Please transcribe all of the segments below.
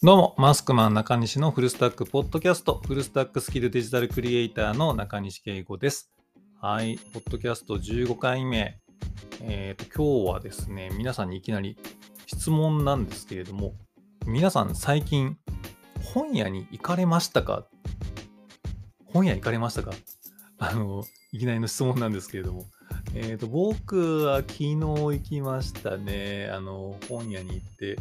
どうも、マスクマン中西のフルスタックポッドキャスト、フルスタックスキルデジタルクリエイターの中西圭吾です。はい、ポッドキャスト15回目。えっ、と、今日はですね、皆さんにいきなり質問なんですけれども、皆さん最近本屋に行かれましたか？本屋行かれましたか？あの、いきなりの質問なんですけれども、えっ、と、僕は昨日行きましたね。あの、本屋に行って、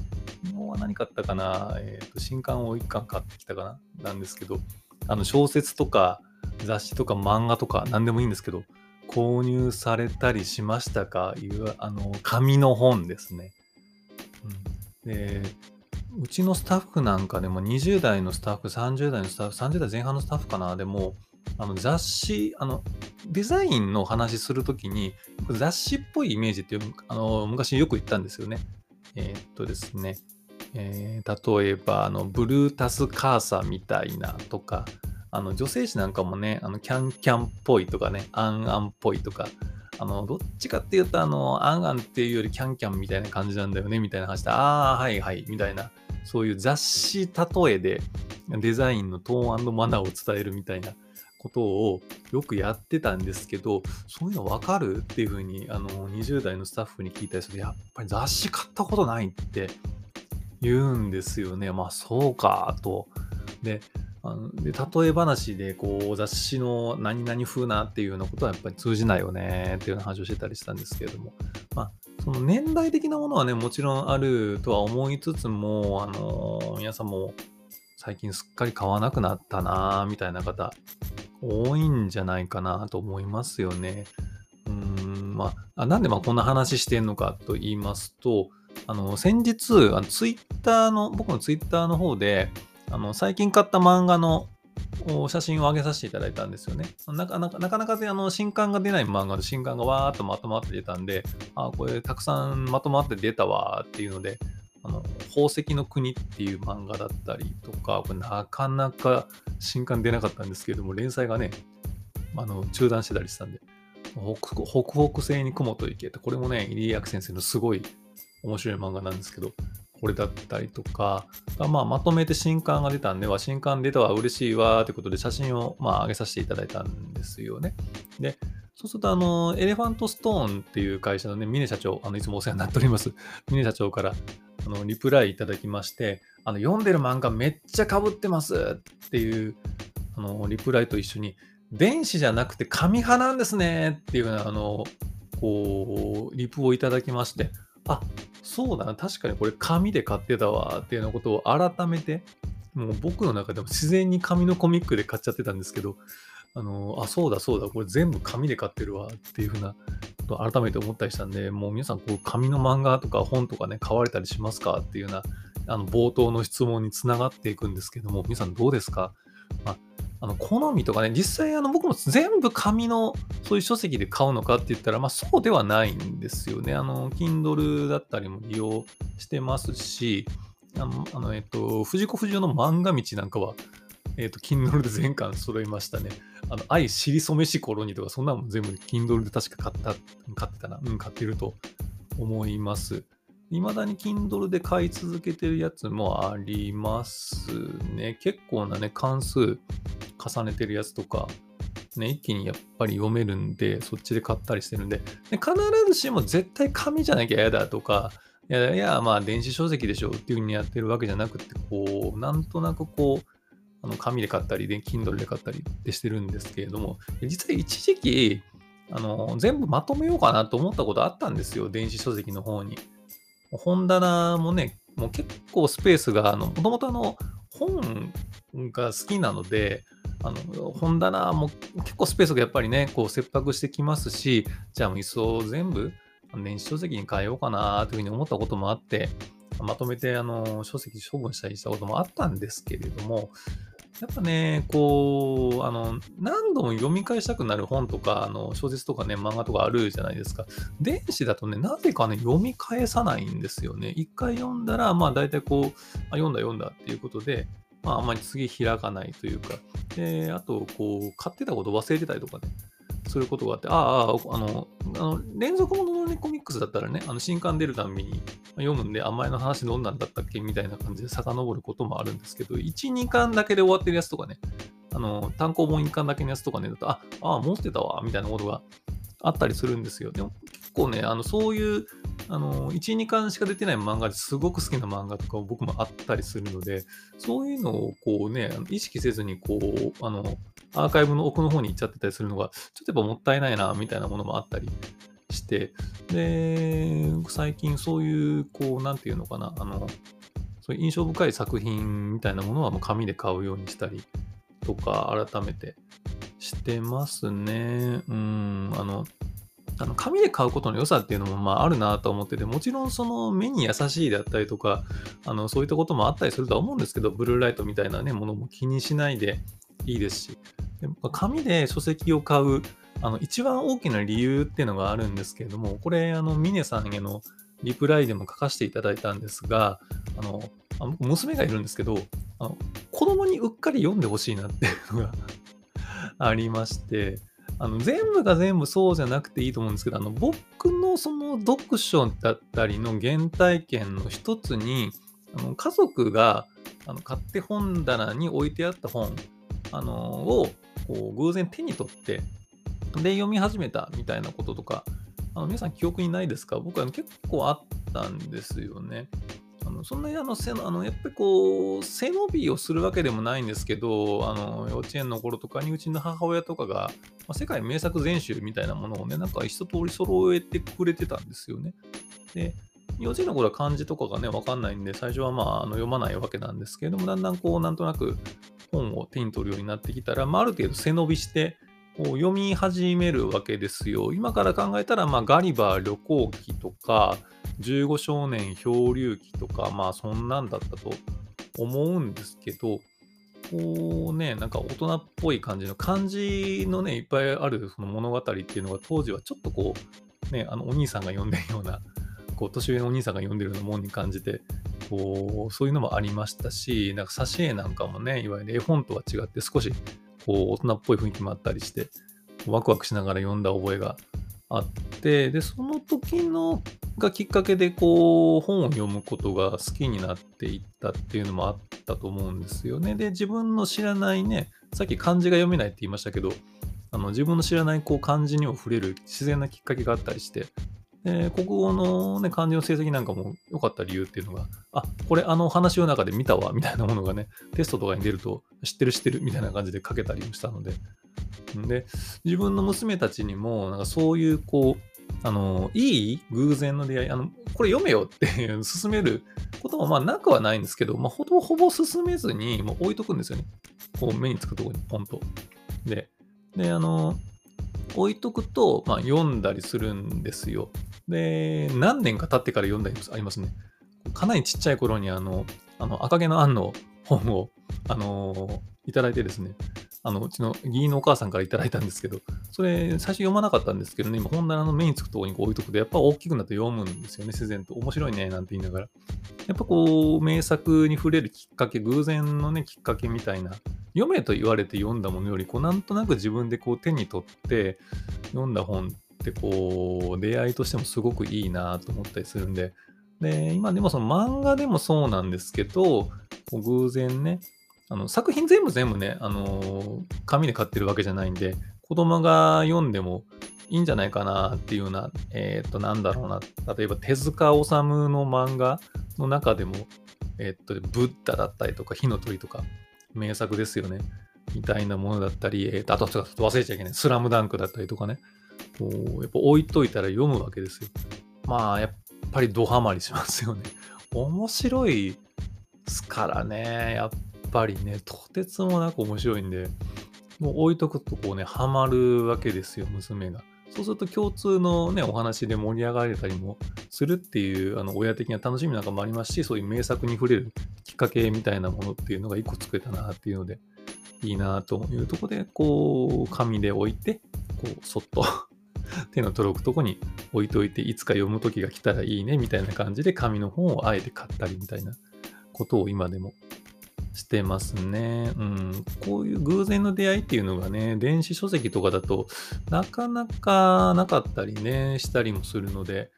昨日は何買ったかな？えっ、と、新刊を1巻買ってきたかな？なんですけど、あの、小説とか雑誌とか漫画とか何でもいいんですけど、購入されたりしましたか？いう、あの、紙の本ですね。うん、で、うちのスタッフなんかでも20代のスタッフ、30代のスタッフ、30代前半のスタッフかな？でも、あの雑誌、あの、デザインの話するときに、雑誌っぽいイメージってあの昔よく言ったんですよね。えーっとですね、えー例えば、あの、ブルータスカーサみたいなとか、あの、女性誌なんかもね、あの、キャンキャンっぽいとかね、アンアンっぽいとか、あの、どっちかっていうと、あの、アンアンっていうよりキャンキャンみたいな感じなんだよね、みたいな話で、ああ、はいはい、みたいな、そういう雑誌例えでデザインのトーンマナーを伝えるみたいなことをよくやってたんですけど、そういうの分かる？っていうふうに、あの、20代のスタッフに聞いたりすると、やっぱり雑誌買ったことないって言うんですよね。まあ、そうか、と。で、あので例え話でこう雑誌の何々風なっていうようなことはやっぱり通じないよねっていうような話をしてたりしたんですけれども、まあ、その年代的なものはね、もちろんあるとは思いつつも、あの皆さんも最近すっかり買わなくなったなぁみたいな方、多いんじゃないかなと思いますよね。うーん、まあ、なんでまあこんな話してんのかと言いますと、あの、先日、あのツイッターの、僕のツイッターの方で、あの、最近買った漫画の写真を上げさせていただいたんですよね。なかなかなかなかであの新刊が出ない漫画で新刊がわーっとまとまって出たんで、あこれたくさんまとまって出たわーっていうので、あの宝石の国っていう漫画だったりとか、これなかなか新刊出なかったんですけども、連載がね、あの中断してたりしたんで、北北北西に雲と行けって、これもね、入江明先生のすごい面白い漫画なんですけど、これだったりとか、まあ、まとめて新刊が出たんで、新刊出たわ、嬉しいわ、ということで写真を、まあ、上げさせていただいたんですよね。で、そうすると、あの、エレファントストーンっていう会社のね、峰社長、あの、いつもお世話になっております。峰社長から、あの、リプライいただきまして、あの、読んでる漫画めっちゃ被ってますっていう、あの、リプライと一緒に、電子じゃなくて紙派なんですねっていうような、あの、こう、リプをいただきまして、あ、そうだな、確かにこれ紙で買ってたわっていうようなことを改めて、もう僕の中でも自然に紙のコミックで買っちゃってたんですけど、あの、あ、そうだそうだ、これ全部紙で買ってるわっていうふうなことを改めて思ったりしたんで、もう皆さんこう紙の漫画とか本とかね、買われたりしますかっていうような、あの、冒頭の質問につながっていくんですけども、皆さんどうですか？まああの好みとかね、実際あの僕も全部紙のそういう書籍で買うのかって言ったら、まあそうではないんですよね。あの、Kindle だったりも利用してますし、あの、あのえっと、藤子不二雄の漫画道なんかは、えっと、Kindle で全巻揃いましたね。あの、愛尻染めし頃にとか、そんなも全部 Kindle で確か買った、買ってたな。うん、買ってると思います。未だに Kindle で買い続けてるやつもありますね。結構なね、関数重ねてるやつとか、ね、一気にやっぱり読めるんで、そっちで買ったりしてるんで、で必ずしも絶対紙じゃなきゃ嫌だとか、いやいや、まあ電子書籍でしょっていう風にやってるわけじゃなくて、こう、なんとなくこう、の紙で買ったり、で、Kindle で買ったりってしてるんですけれども、実は一時期、あの、全部まとめようかなと思ったことあったんですよ、電子書籍の方に。本棚もね、もう結構スペースが、もともとあの、本が好きなので、あの、本棚も結構スペースがやっぱりね、こう切迫してきますし、じゃあもういっそ全部電子書籍に変えようかなというふうに思ったこともあって、まとめてあの書籍処分したりしたこともあったんですけれども、やっぱね、こう、あの、何度も読み返したくなる本とか、あの、小説とかね、漫画とかあるじゃないですか。電子だとね、なぜかね、読み返さないんですよね。一回読んだら、まあ大体こう、あ読んだ読んだっていうことで、まああんまり次開かないというか、で、あと、こう、買ってたこと忘れてたりとかね、することがあって、ああ、あの、あの連続ものの、ね、コミックスだったらね、あの新刊出るたんびに読むんで、あ、前の話どんなんだったっけみたいな感じで遡ることもあるんですけど、1、2巻だけで終わってるやつとかね、あの、単行本1巻だけのやつとかね、だと、あ、あ、持ってたわ、みたいなことがあったりするんですよ。でも結構ね、あの、そういう、あの、1、2巻しか出てない漫画ですごく好きな漫画とか僕もあったりするので、そういうのをこうね、意識せずにこう、あの、アーカイブの奥の方に行っちゃってたりするのが、ちょっとやっぱもったいないな、みたいなものもあったりして、で、最近そういう、こう、なんていうのかな、あの、そういう印象深い作品みたいなものはもう紙で買うようにしたりとか、改めてしてますね。うん、あの、あの紙で買うことの良さっていうのもまああるなと思ってて、もちろんその目に優しいであったりとか、あのそういったこともあったりするとは思うんですけど、ブルーライトみたいなね、ものも気にしないでいいですし、で紙で書籍を買うあの一番大きな理由っていうのがあるんですけれども、これ、あの、ミネさんへのリプライでも書かせていただいたんですが、あの、あ娘がいるんですけど、あの子供にうっかり読んでほしいなっていうのが ありまして、あの全部が全部そうじゃなくていいと思うんですけど、あの僕のその読書だったりの原体験の一つに、あの家族があの買って本棚に置いてあった本あのをこう偶然手に取ってで読み始めたみたいなこととかあの皆さん記憶にないですか？僕は結構あったんですよね。あのそんなにあの背のあのやっぱりこう背伸びをするわけでもないんですけどあの幼稚園の頃とかにうちの母親とかが、まあ、世界名作全集みたいなものをねなんか一通り揃えてくれてたんですよね。で幼稚園の頃は漢字とかがねわかんないんで最初はまああの読まないわけなんですけれどもだんだんこうなんとなく本を手に取るようになってきたら、まあ、ある程度背伸びしてこう読み始めるわけですよ。今から考えたら、まあ、ガリバー旅行記とか、15少年漂流記とか、まあそんなんだったと思うんですけど、こうね、なんか大人っぽい感じの漢字のね、いっぱいあるその物語っていうのが当時はちょっとこう、ね、あのお兄さんが読んでるような、こう年上のお兄さんが読んでるようなもんに感じて、こう、そういうのもありましたし、なんか挿絵なんかもね、いわゆる絵本とは違って少しこう大人っぽい雰囲気もあったりして、ワクワクしながら読んだ覚えがあって、で、その時のがきっかけでこう本を読むことが好きになっていったっていうのもあったと思うんですよね。で、自分の知らないね、さっき漢字が読めないって言いましたけど、あの自分の知らないこう漢字にも触れる自然なきっかけがあったりして、で国語の、ね、漢字の成績なんかも良かった理由っていうのが、あ、これあの話の中で見たわみたいなものがね、テストとかに出ると知ってる知ってるみたいな感じで書けたりもしたので、で、自分の娘たちにも、なんかそういうこう、あの、いい偶然の出会い、あの、これ読めよっていう勧めることもまあなくはないんですけど、まあ、ほぼほぼ進めずにもう置いとくんですよね。こう目につくところにポンと。で、で、あの、置いとくと、まあ、読んだりするんですよ。で、何年か経ってから読んだりありますね。かなりちっちゃい頃にあの、あの赤毛のアンの本を、あのー、いただいてですね、あの、うちの議員のお母さんからいただいたんですけど、それ最初読まなかったんですけどね、今本棚の目につくところにこう置いとくと、やっぱ大きくなって読むんですよね、自然と。面白いね、なんて言いながら。やっぱこう、名作に触れるきっかけ、偶然のね、きっかけみたいな、読めと言われて読んだものより、こう、なんとなく自分でこう手に取って読んだ本ってこう、出会いとしてもすごくいいなと思ったりするんで、で、今でもその漫画でもそうなんですけど、偶然ね、あの作品全部全部ね、あのー、紙で買ってるわけじゃないんで、子供が読んでもいいんじゃないかなっていうような、えっ、と、なんだろうな、例えば手塚治虫の漫画の中でも、えっ、と、ブッダだったりとか、火の鳥とか、名作ですよね。みたいなものだったり、えー、とあと忘れちゃいけない、スラムダンクだったりとかね、こうやっぱ置いといたら読むわけですよ。まあ、やっぱりドハマりしますよね。面白いですからね、やっぱりね、とてつもなく面白いんで、もう置いとくとこうね、ハマるわけですよ、娘が。そうすると共通のね、お話で盛り上がれたりもするっていう、あの、親的な楽しみなんかもありますし、そういう名作に触れるきっかけみたいなものっていうのが一個作れたなっていうので、いいなというところで、こう、紙で置いて、こう、そっと手の届くとこに置いといて、いつか読む時が来たらいいね、みたいな感じで紙の本をあえて買ったりみたいなことを今でもしてますね。うん。こういう偶然の出会いっていうのがね、電子書籍とかだとなかなかなかったりね、したりもするので、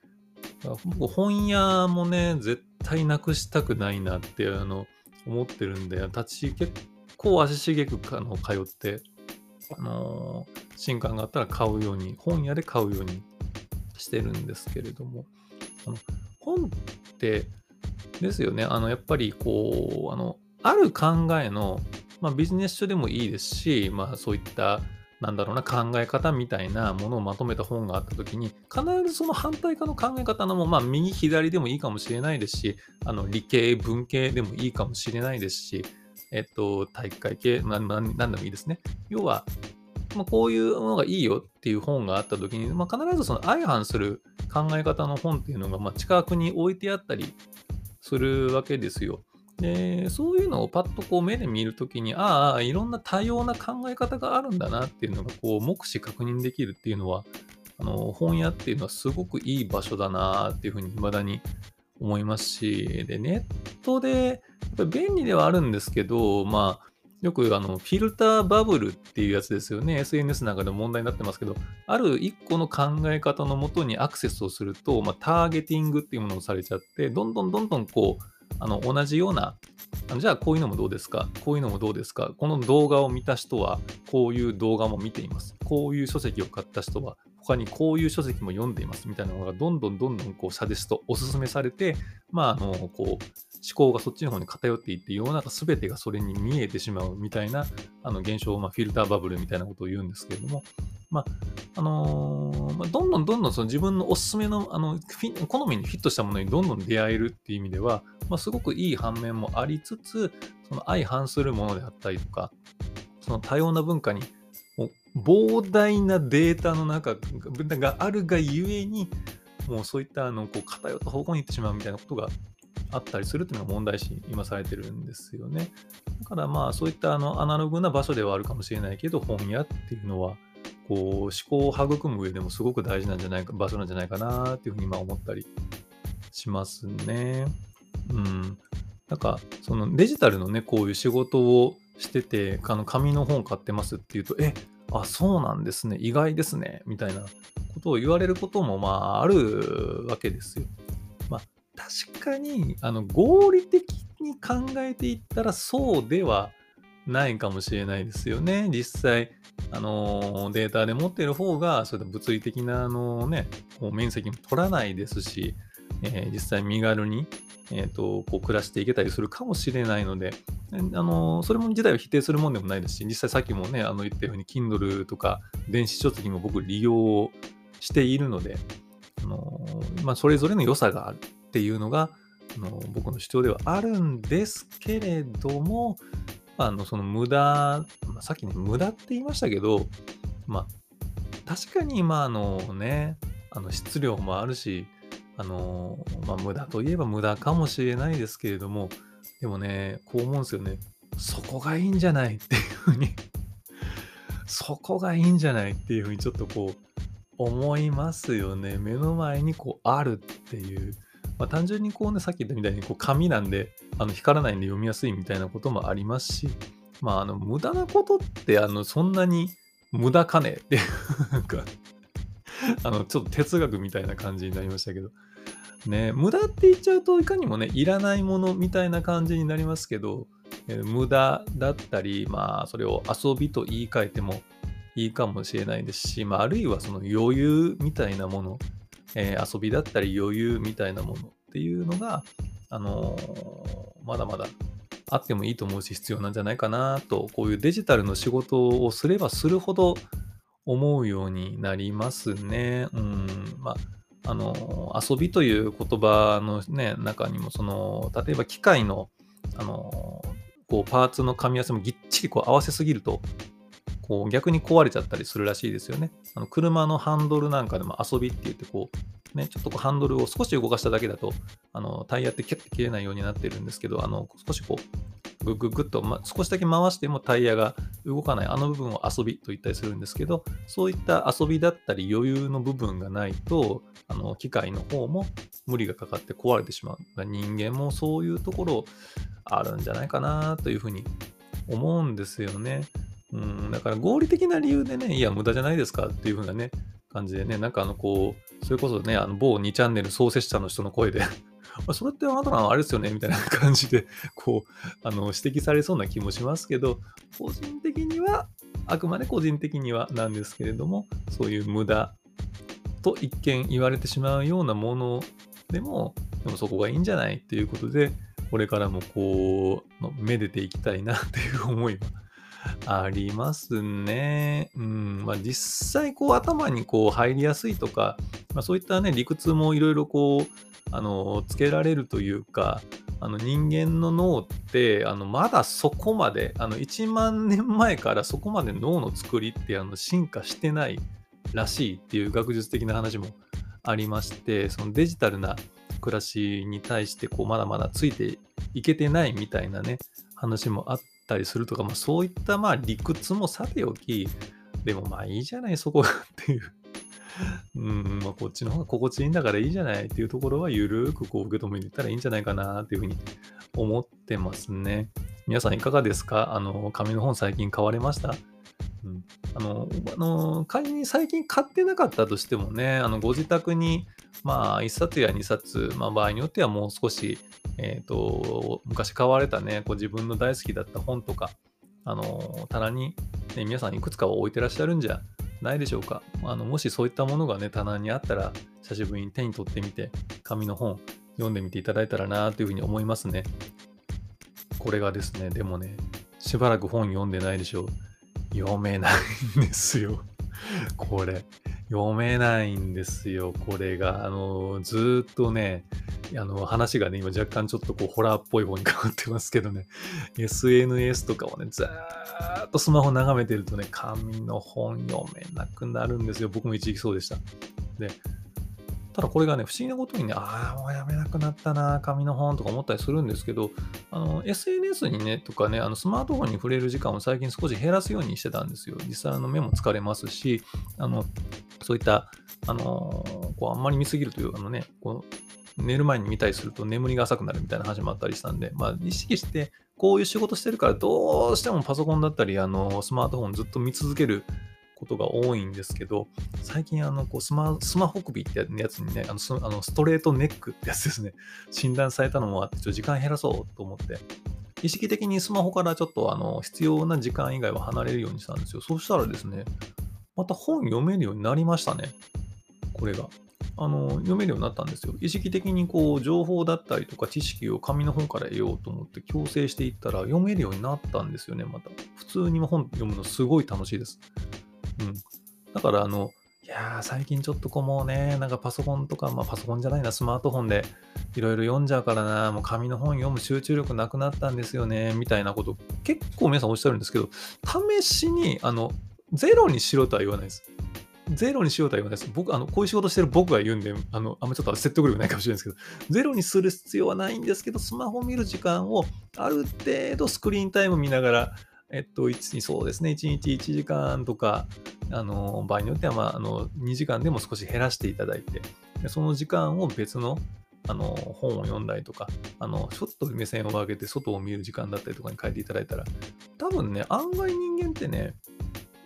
本屋もね、絶対なくしたくないなってあの思ってるんで、立ち結構足しげくあの通って、あのー、新刊があったら買うように、本屋で買うようにしてるんですけれども、あの本ってですよね、あのやっぱりこう、あのある考えの、まあ、ビジネス書でもいいですし、まあ、そういったなんだろうな考え方みたいなものをまとめた本があった時に必ずその反対側の考え方のも、まあ、右左でもいいかもしれないですしあの理系文系でもいいかもしれないですし、えっと、体育会系、まあ、何でもいいですね。要は、まあ、こういうものがいいよっていう本があった時に、まあ、必ずその相反する考え方の本っていうのが、まあ、近くに置いてあったりするわけですよ。で、そういうのをパッとこう目で見るときに、ああ、いろんな多様な考え方があるんだなっていうのが、こう、目視確認できるっていうのは、あの、本屋っていうのはすごくいい場所だなっていうふうに未だに思いますし、で、ネットで、やっぱ便利ではあるんですけど、まあ、よくあのフィルターバブルっていうやつですよね。SNS なんかでも問題になってますけど、ある一個の考え方のもとにアクセスをすると、まあ、ターゲティングっていうものをされちゃって、どんどんどんどんこう、あの同じようなあのじゃあこういうのもどうですかこういうのもどうですかこの動画を見た人はこういう動画も見ています。こういう書籍を買った人は他にこういう書籍も読んでいますみたいなのがどんどんどんどんこうサジェスト、おすすめされて、まあ、あの、こう、思考がそっちの方に偏っていって、世の中全てがそれに見えてしまうみたいなあの現象を、まあ、フィルターバブルみたいなことを言うんですけれども、まあ、あのー、まあ、どんどんどんどんその自分のおすすめの、あの、好みにフィットしたものにどんどん出会えるっていう意味では、まあ、すごくいい反面もありつつ、その相反するものであったりとか、その多様な文化に膨大なデータの中があるがゆえに、もうそういったあのこう偏った方向に行ってしまうみたいなことがあったりするというのが問題視今されてるんですよね。だからまあそういったあのアナログな場所ではあるかもしれないけど本屋っていうのはこう思考を育む上でもすごく大事なんじゃないか場所なんじゃないかなっていうふうに今思ったりしますね。うん。なんかそのデジタルのねこういう仕事をしててあの紙の本買ってますっていうとえあ、そうなんですね、意外ですね、みたいなことを言われることも、まあ、あるわけですよ。確かに、あの、合理的に考えていったら、そうではないかもしれないですよね。実際、あのデータで持っている方が、そういった物理的な、あのね、こう面積も取らないですし、えー、実際身軽にえーと、こう暮らしていけたりするかもしれないので、あのそれも自体を否定するもんでもないですし、実際さっきもね、あの言ったように Kindle とか電子書籍も僕利用しているので、あのまあ、それぞれの良さがあるっていうのがあの僕の主張ではあるんですけれども、あのその無駄、まあ、さっきね、無駄って言いましたけど、まあ、確かに今のね、あの質量もあるし、あのまあ、無駄といえば無駄かもしれないですけれども、でもね、こう思うんですよね。そこがいいんじゃないっていうふうに そこがいいんじゃないっていうふうにちょっとこう思いますよね。目の前にこうあるっていう。まあ、単純にこうね、さっき言ったみたいにこう紙なんであの光らないんで読みやすいみたいなこともありますし、まあ、あの無駄なことってあのそんなに無駄かねっていうかあのちょっと哲学みたいな感じになりましたけど、ね、無駄って言っちゃうといかにもね、いらないものみたいな感じになりますけど、えー、無駄だったり、まあ、それを遊びと言い換えてもいいかもしれないですし、まあ、あるいはその余裕みたいなもの、えー、遊びだったり余裕みたいなものっていうのが、あのー、まだまだあってもいいと思うし必要なんじゃないかなと、こういうデジタルの仕事をすればするほど思うようになりますね。うん、まああの遊びという言葉の、ね、中にもその例えば機械のあのこうパーツの噛み合わせもぎっちりこう合わせすぎるとこう逆に壊れちゃったりするらしいですよね。あの車のハンドルなんかでも遊びって言ってこう、ね、ちょっとこうハンドルを少し動かしただけだとあのタイヤってキュッて切れないようになってるんですけどあの少しこうグッグッグッと、ま、少しだけ回してもタイヤが動かないあの部分を遊びと言ったりするんですけど、そういった遊びだったり余裕の部分がないと、あの機械の方も無理がかかって壊れてしまう。人間もそういうところあるんじゃないかなというふうに思うんですよね。うん、だから合理的な理由でね、いや、無駄じゃないですかっていう風なね、感じでね、なんかあの、こう、それこそね、あの某2チャンネル創設者の人の声で それってあなたのあれですよねみたいな感じで、こう、あの、指摘されそうな気もしますけど、個人的には、あくまで個人的にはなんですけれども、そういう無駄と一見言われてしまうようなものでも、でもそこがいいんじゃないっていうことで、これからもこう、めでていきたいなっていう思いはありますね。うん。まあ実際こう頭にこう入りやすいとか、まあそういったね、理屈もいろいろこう、あの、つけられるというか、あの人間の脳ってあのまだそこまであの1万年前からそこまで脳の作りってあの進化してないらしいっていう学術的な話もありましてそのデジタルな暮らしに対してこうまだまだついていけてないみたいなね話もあったりするとか、まあ、そういったまあ理屈もさておきでもまあいいじゃないそこがっていう。うんまあ、こっちの方が心地いいんだからいいじゃないっていうところはゆるくこう受け止めていったらいいんじゃないかなっていうふうに思ってますね。皆さんいかがですか？あの紙の本最近買われました？うん、あの、あの仮に最近買ってなかったとしてもね、あのご自宅に、まあ、1冊や2冊、まあ、場合によってはもう少し、えっ、ー、と、昔買われたね、こう自分の大好きだった本とか、あの、棚に、ね、皆さんいくつかは置いてらっしゃるんじゃないでしょうか。あのもしそういったものがね、棚にあったら、久しぶりに手に取ってみて、紙の本読んでみていただいたらなというふうに思いますね。これがですね、でもね、しばらく本読んでないでしょう。読めないんですよ。これ。読めないんですよ。これが。あの、ずっとね、あの、話がね、今若干ちょっとこう、ホラーっぽい方に変わってますけどね、SNS とかをね、ずーっとスマホ眺めてるとね、紙の本読めなくなるんですよ。僕も一時期そうでした。で、ただこれがね、不思議なことにね、ああ、もうやめなくなったな、紙の本とか思ったりするんですけど、あの、SNS にね、とかね、あのスマートフォンに触れる時間を最近少し減らすようにしてたんですよ。実際、の目も疲れますし、あの、そういった、あの、こう、あんまり見すぎるという、あのね、こう、寝る前に見たりすると眠りが浅くなるみたいな話もあったりしたんで、まあ、意識して、こういう仕事してるから、どうしてもパソコンだったり、あの、スマートフォンずっと見続けることが多いんですけど、最近あのこうスマスマホ首ってやつにね、あのスあのストレートネックってやつですね、診断されたのもあって、ちょっと時間減らそうと思って、意識的にスマホからちょっとあの必要な時間以外は離れるようにしたんですよ。そうしたらですね、また本読めるようになりましたね。これが。あの読めるようになったんですよ。意識的にこう情報だったりとか知識を紙の本から得ようと思って強制していったら読めるようになったんですよね、また。普通に本読むのすごい楽しいです。うん。だから、あの、いやー、最近ちょっとこうもうね、なんかパソコンとか、まあパソコンじゃないな、スマートフォンでいろいろ読んじゃうからな、もう紙の本読む集中力なくなったんですよね、みたいなこと結構皆さんおっしゃるんですけど、試しに、あの、ゼロにしろとは言わないです。ゼロにしようとは言わないです。僕、あの、こういう仕事してる僕が言うんで、あの、あんまちょっと説得力ないかもしれないですけど、ゼロにする必要はないんですけど、スマホ見る時間をある程度スクリーンタイム見ながら、えっと、そうですね、1日1時間とか、あの場合によっては、まあ、あの2時間でも少し減らしていただいて、でその時間を別のあの本を読んだりとか、あのちょっと目線を上げて外を見る時間だったりとかに変えていただいたら、多分ね、案外人間ってね、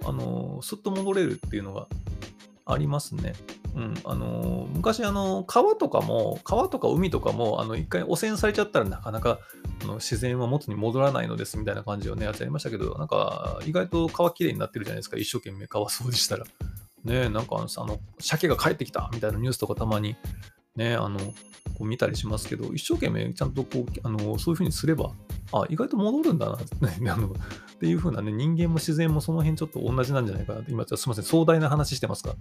あのすっと戻れるっていうのがありますね。うん、あの昔あの川とかも川とか海とかもあの一回汚染されちゃったらなかなかあの自然は元に戻らないのですみたいな感じをねやつやりましたけどなんか意外と川きれいになってるじゃないですか。一生懸命川掃除したら。ねなんかあの鮭が帰ってきたみたいなニュースとかたまにねあのこう見たりしますけど一生懸命ちゃんとこうあのそういう風にすればあ意外と戻るんだな、あのっていう風なね人間も自然もその辺ちょっと同じなんじゃないかなって今すみません壮大な話してますか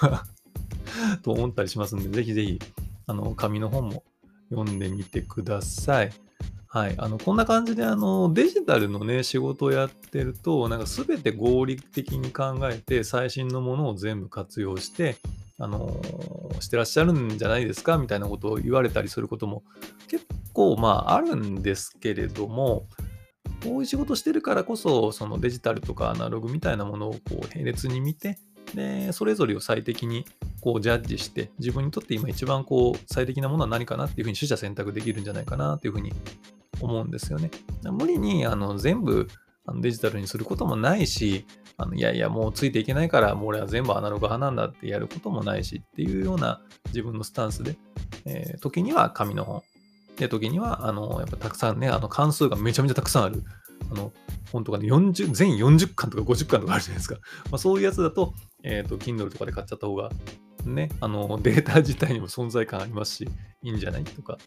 と思ったりしますんで、ぜひぜひ、あの、紙の本も読んでみてください。はい。あの、こんな感じで、あの、デジタルのね、仕事をやってると、なんか全て合理的に考えて、最新のものを全部活用して、あのしてらっしゃるんじゃないですかみたいなことを言われたりすることも結構まああるんですけれども、こういう仕事してるからこそ、そのデジタルとかアナログみたいなものをこう並列に見て、で、それぞれを最適にこうジャッジして、自分にとって今一番こう最適なものは何かなっていうふうに取捨選択できるんじゃないかなっていうふうに思うんですよね。無理にあの全部あのデジタルにすることもないし、あのいやいや、もうついていけないから、もう俺は全部アナログ派なんだってやることもないしっていうような自分のスタンスで、えー、時には紙の本、で、時には、あの、やっぱたくさんね、あの関数がめちゃめちゃたくさんある、あの、本とかね、40全40巻とか50巻とかあるじゃないですか。まあ、そういうやつだと、えっ、ー、と、Kindle とかで買っちゃった方が、ね、あの、データ自体にも存在感ありますし、いいんじゃないとか、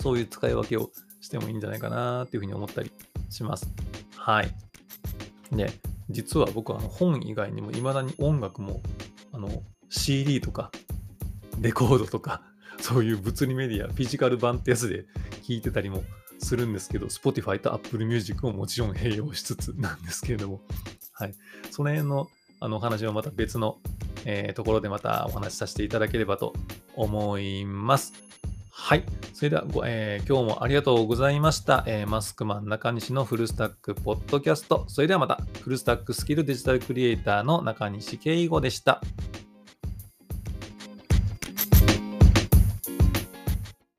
そういう使い分けをしてもいいんじゃないかなっていうふうに思ったりします。はい。で、実は僕はあの本以外にも未だに音楽もあの CD とかレコードとかそういう物理メディア、フィジカル版ってやつで聞いてたりもするんですけど、Spotify と Apple Music ももちろん併用しつつなんですけれども、はい。その辺のあのお話はまた別の、えー、ところでまたお話しさせていただければと思います。はい。それではご、えー、今日もありがとうございました、えー、マスクマン中西のフルスタックポッドキャスト。それではまた、フルスタックスキルデジタルクリエイターの中西圭吾でした。